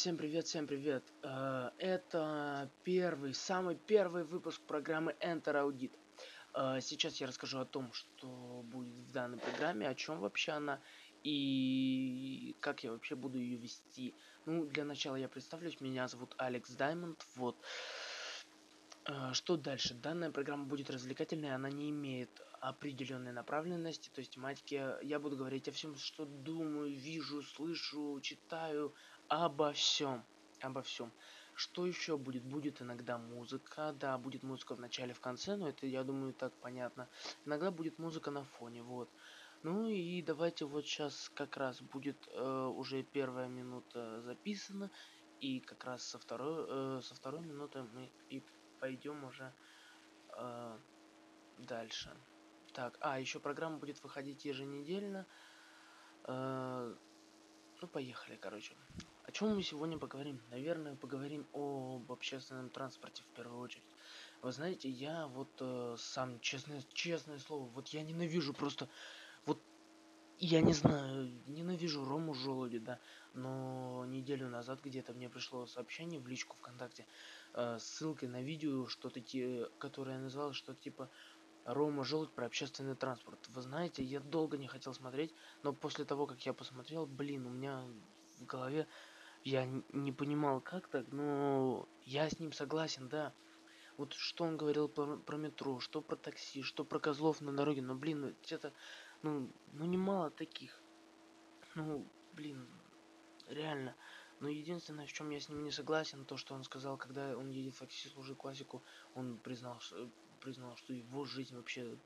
всем привет, всем привет. Э, Это первый, самый первый выпуск программы Enter Audit. Э, Сейчас я расскажу о том, что будет в данной программе, о чем вообще она и как я вообще буду ее вести. Ну, для начала я представлюсь, меня зовут Алекс Даймонд, вот. Э, Что дальше? Данная программа будет развлекательной, она не имеет определенной направленности, то есть тематики. Я буду говорить о всем, что думаю, вижу, слышу, читаю, обо всем, обо всем. Что еще будет? Будет иногда музыка, да, будет музыка в начале, в конце, но это, я думаю, так понятно. Иногда будет музыка на фоне, вот. Ну и давайте вот сейчас как раз будет э, уже первая минута записана, и как раз со второй, э, со второй минуты мы и пойдем уже э, дальше. Так, а, еще программа будет выходить еженедельно. Э, ну, поехали, короче. О чем мы сегодня поговорим? Наверное, поговорим об общественном транспорте в первую очередь. Вы знаете, я вот э, сам, честное, честное слово, вот я ненавижу просто, вот я не знаю, ненавижу Рому Желуди, да, но неделю назад где-то мне пришло сообщение в личку ВКонтакте э, с ссылкой на видео, что-то, те, которое я назвал что-то типа Рома Желудь про общественный транспорт. Вы знаете, я долго не хотел смотреть, но после того, как я посмотрел, блин, у меня в голове я не понимал, как так, но я с ним согласен, да. Вот что он говорил про, про метро, что про такси, что про козлов на дороге, но, блин, это, ну, ну немало таких. Ну, блин, реально. Но единственное, в чем я с ним не согласен, то, что он сказал, когда он едет в такси служит классику, он признал, признал, что его жизнь вообще...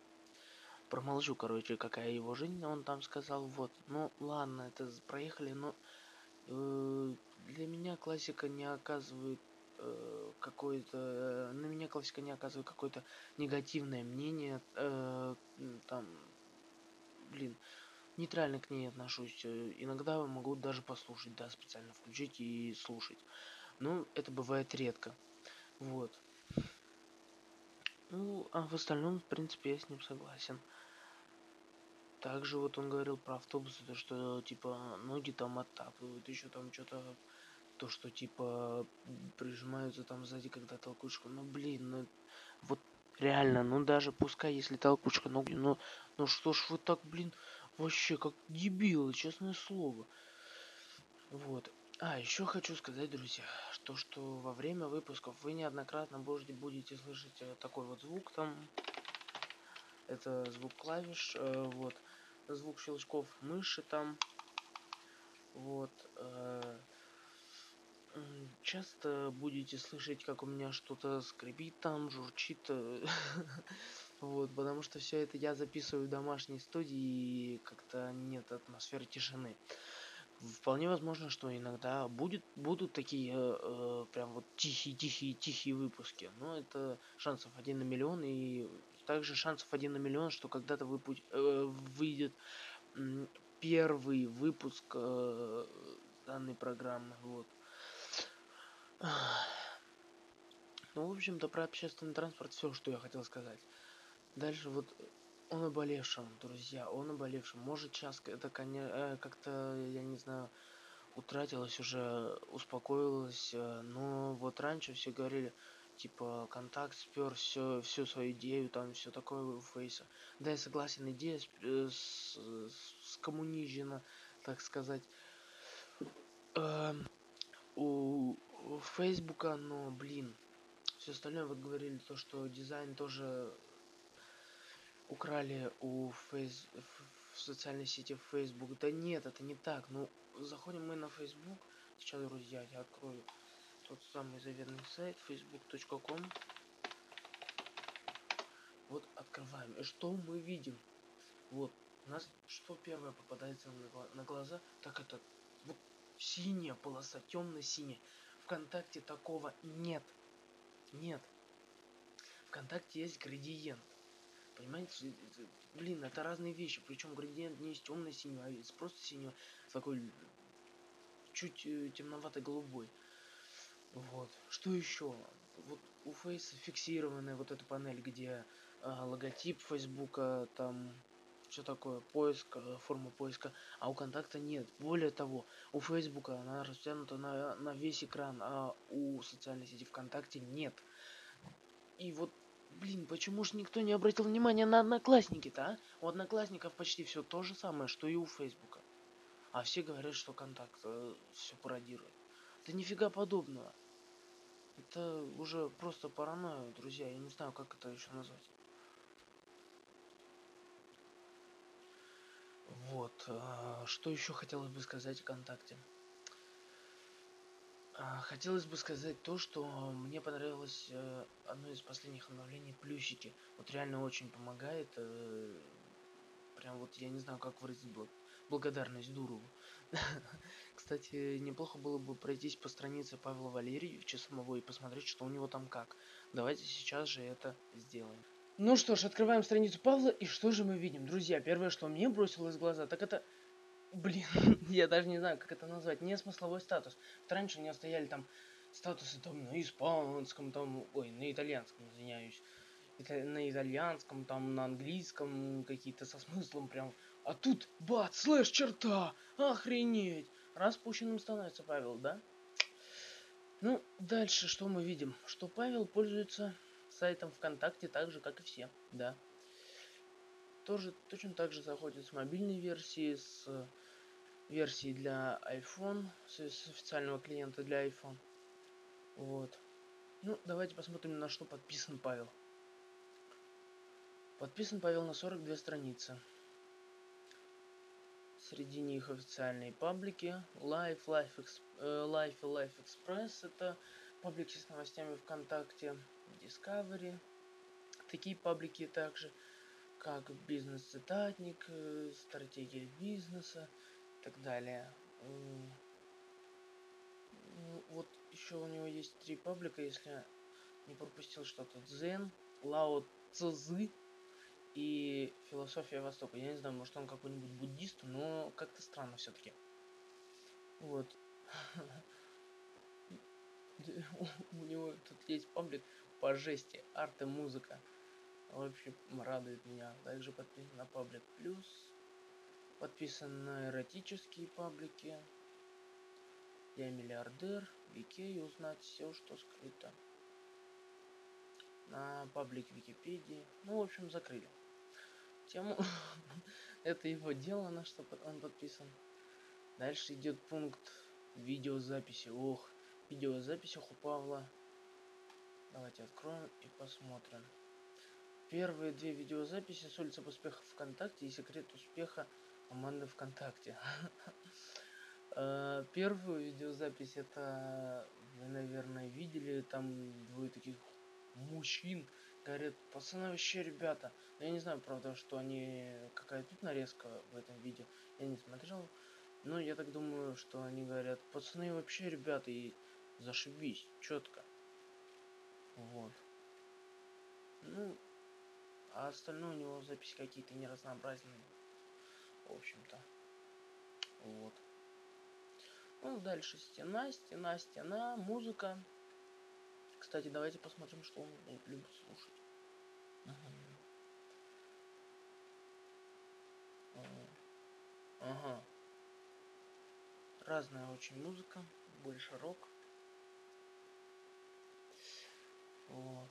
Промолчу, короче, какая его жизнь, он там сказал, вот. Ну, ладно, это проехали, но для меня классика не оказывает э, какое-то... э, на меня классика не оказывает какое-то негативное мнение, э, там, блин, нейтрально к ней отношусь. э, Иногда могу даже послушать, да, специально включить и слушать. Ну, это бывает редко. Вот. Ну, а в остальном, в принципе, я с ним согласен. Также вот он говорил про автобусы, то что типа ноги там оттапливают, еще там что-то, то что типа прижимаются там сзади, когда толкучка. Ну блин, ну вот реально, ну даже пускай если толкучка, ну, ну, ну что ж вы так, блин, вообще как дебилы, честное слово. Вот. А, еще хочу сказать, друзья, что, что во время выпусков вы неоднократно будете, будете слышать э, такой вот звук там. Это звук клавиш, э, вот. Звук щелчков мыши там. Вот. э, Часто будете слышать, как у меня что-то скрипит там, журчит. э, Вот, потому что все это я записываю в домашней студии, и как-то нет атмосферы тишины. Вполне возможно, что иногда будет, будут такие э, э, прям вот тихие-тихие-тихие выпуски. Но это шансов один на миллион. И также шансов один на миллион, что когда-то выпу- э, выйдет м, первый выпуск э, данной программы. Вот. Ну, в общем-то, про общественный транспорт все, что я хотел сказать. Дальше вот о наболевшем, друзья, о наболевшем. Может, сейчас это э, как-то, я не знаю, утратилось уже, успокоилось, э, но вот раньше все говорили, типа, контакт спер все, всю свою идею, там все такое у Фейса. Да, я согласен, идея э, с, с- скоммунижена, так сказать. Эм, у, у Фейсбука, но, блин, все остальное, вот говорили то, что дизайн тоже украли у фейс в социальной сети Facebook. Да нет, это не так. Ну, заходим мы на Facebook. Сейчас, друзья, я открою тот самый заветный сайт facebook.com. Вот открываем. И что мы видим? Вот, у нас что первое попадается на, гла- на глаза, так это вот синяя полоса, темно-синяя. Вконтакте такого нет. Нет. Вконтакте есть градиент. Понимаете, э, э, блин, это разные вещи. Причем градиент не из темно-синего, а из просто синего, такой чуть э, темновато-голубой. Вот. Что еще? Вот у Фейса фиксированная вот эта панель, где а, логотип Фейсбука, там все такое, поиск, э, форма поиска, а у контакта нет. Более того, у Фейсбука она растянута на, на весь экран, а у социальной сети ВКонтакте нет. И вот, блин, почему же никто не обратил внимания на Одноклассники-то, а? У Одноклассников почти все то же самое, что и у Фейсбука. А все говорят, что контакт э, все пародирует. Да нифига подобного. Это уже просто паранойя, друзья. Я не знаю, как это еще назвать. Вот. А, что еще хотелось бы сказать ВКонтакте? А, хотелось бы сказать то, что мне понравилось э, одно из последних обновлений плюсики. Вот реально очень помогает. Э, прям вот я не знаю, как выразить благодарность Дурову. Кстати, неплохо было бы пройтись по странице Павла Валерьевича самого и посмотреть, что у него там как. Давайте сейчас же это сделаем. Ну что ж, открываем страницу Павла, и что же мы видим? Друзья, первое, что мне бросилось в глаза, так это... Блин, я даже не знаю, как это назвать. Не смысловой статус. Раньше у него стояли там статусы там на испанском, там... Ой, на итальянском, извиняюсь. Это на итальянском, там на английском, какие-то со смыслом прям. А тут, бац, слэш черта! Охренеть! Распущенным становится Павел, да? Ну, дальше что мы видим? Что Павел пользуется сайтом ВКонтакте так же, как и все, да. Тоже точно так же заходит с мобильной версии, с версии для iPhone, с, с официального клиента для iPhone. Вот. Ну, давайте посмотрим, на что подписан Павел. Подписан Павел на 42 страницы. Среди них официальные паблики. Life, Life, э, Life и Life Express. Это паблики с новостями ВКонтакте. Discovery. Такие паблики также, как бизнес-цитатник, э, стратегия бизнеса и так далее. Вот еще у него есть три паблика, если не пропустил что-то. Дзен, Лао Цзы и философия Востока. Я не знаю, может он какой-нибудь буддист, но как-то странно все-таки. Вот. У него тут есть паблик по жести, арт и музыка. В общем, радует меня. Также подписан на паблик плюс. Подписан на эротические паблики. Я миллиардер, Викей, узнать все, что скрыто. На паблик Википедии. Ну, в общем, закрыли тему. Это его дело, на что он подписан. Дальше идет пункт видеозаписи. Ох, видеозаписях у Павла. Давайте откроем и посмотрим. Первые две видеозаписи с улицы успеха ВКонтакте и секрет успеха команды ВКонтакте. Э, первую видеозапись это вы, наверное, видели. Там двое таких мужчин говорят, пацаны вообще ребята. Я не знаю, правда, что они... Какая тут нарезка в этом видео. Я не смотрел. Но я так думаю, что они говорят, пацаны вообще ребята и зашибись, четко. Вот. Ну, а остальное у него записи какие-то неразнообразные. В общем-то. Вот. Ну, дальше стена, стена, стена, музыка. Кстати, давайте посмотрим, что он любит слушать. Ага. Ага. Разная очень музыка, больше рок. Вот.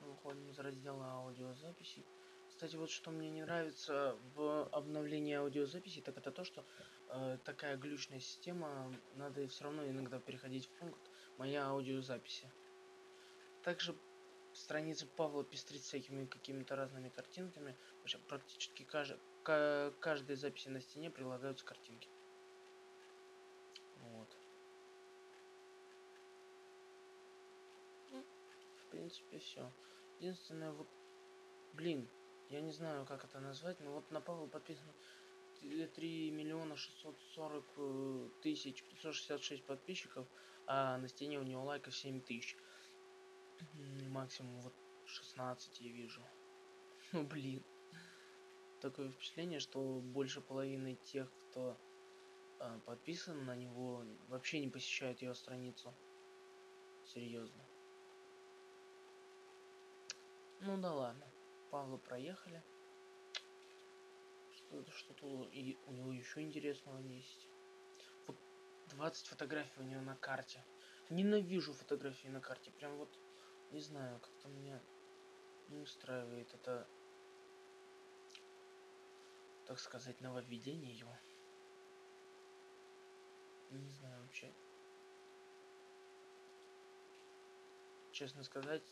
Выходим из раздела аудиозаписи. Кстати, вот что мне не нравится в обновлении аудиозаписи, так это то, что э, такая глючная система, надо все равно иногда переходить в пункт «Моя аудиозаписи». Также страница Павла пестрит всякими какими-то разными картинками. Вообще практически кажд... к каждой записи на стене прилагаются картинки. Вот. В принципе, все. Единственное, вот, блин, я не знаю, как это назвать, но вот на Павла подписано 3 миллиона 640 э, тысяч 566 подписчиков, а на стене у него лайков 7 тысяч максимум вот 16 я вижу. Ну блин. Такое впечатление, что больше половины тех, кто э, подписан на него, вообще не посещают его страницу. Серьезно. Ну да ладно. Павла проехали. что-то и у него еще интересного есть. Вот 20 фотографий у него на карте. Ненавижу фотографии на карте. Прям вот, не знаю, как-то меня не устраивает это, так сказать, нововведение его. Не знаю вообще. Честно сказать,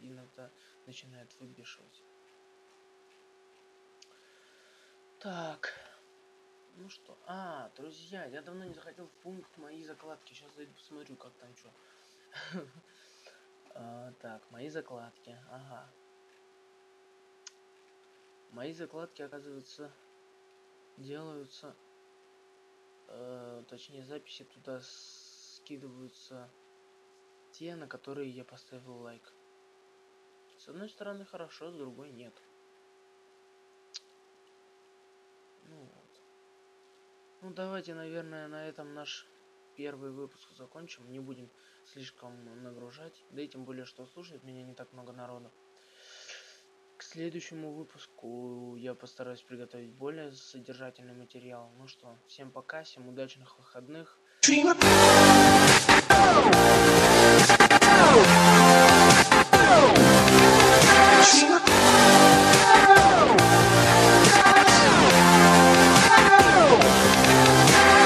иногда начинает выбешивать. Так. Ну что? А, друзья, я давно не заходил в пункт мои закладки. Сейчас зайду посмотрю, как там что. А, так, мои закладки. Ага. Мои закладки, оказывается, делаются... Э, точнее, записи туда скидываются те, на которые я поставил лайк. С одной стороны хорошо, с другой нет. Ну вот. Ну давайте, наверное, на этом наш первый выпуск закончим. Не будем слишком нагружать. Да и тем более, что слушает меня не так много народу. К следующему выпуску я постараюсь приготовить более содержательный материал. Ну что, всем пока, всем удачных выходных.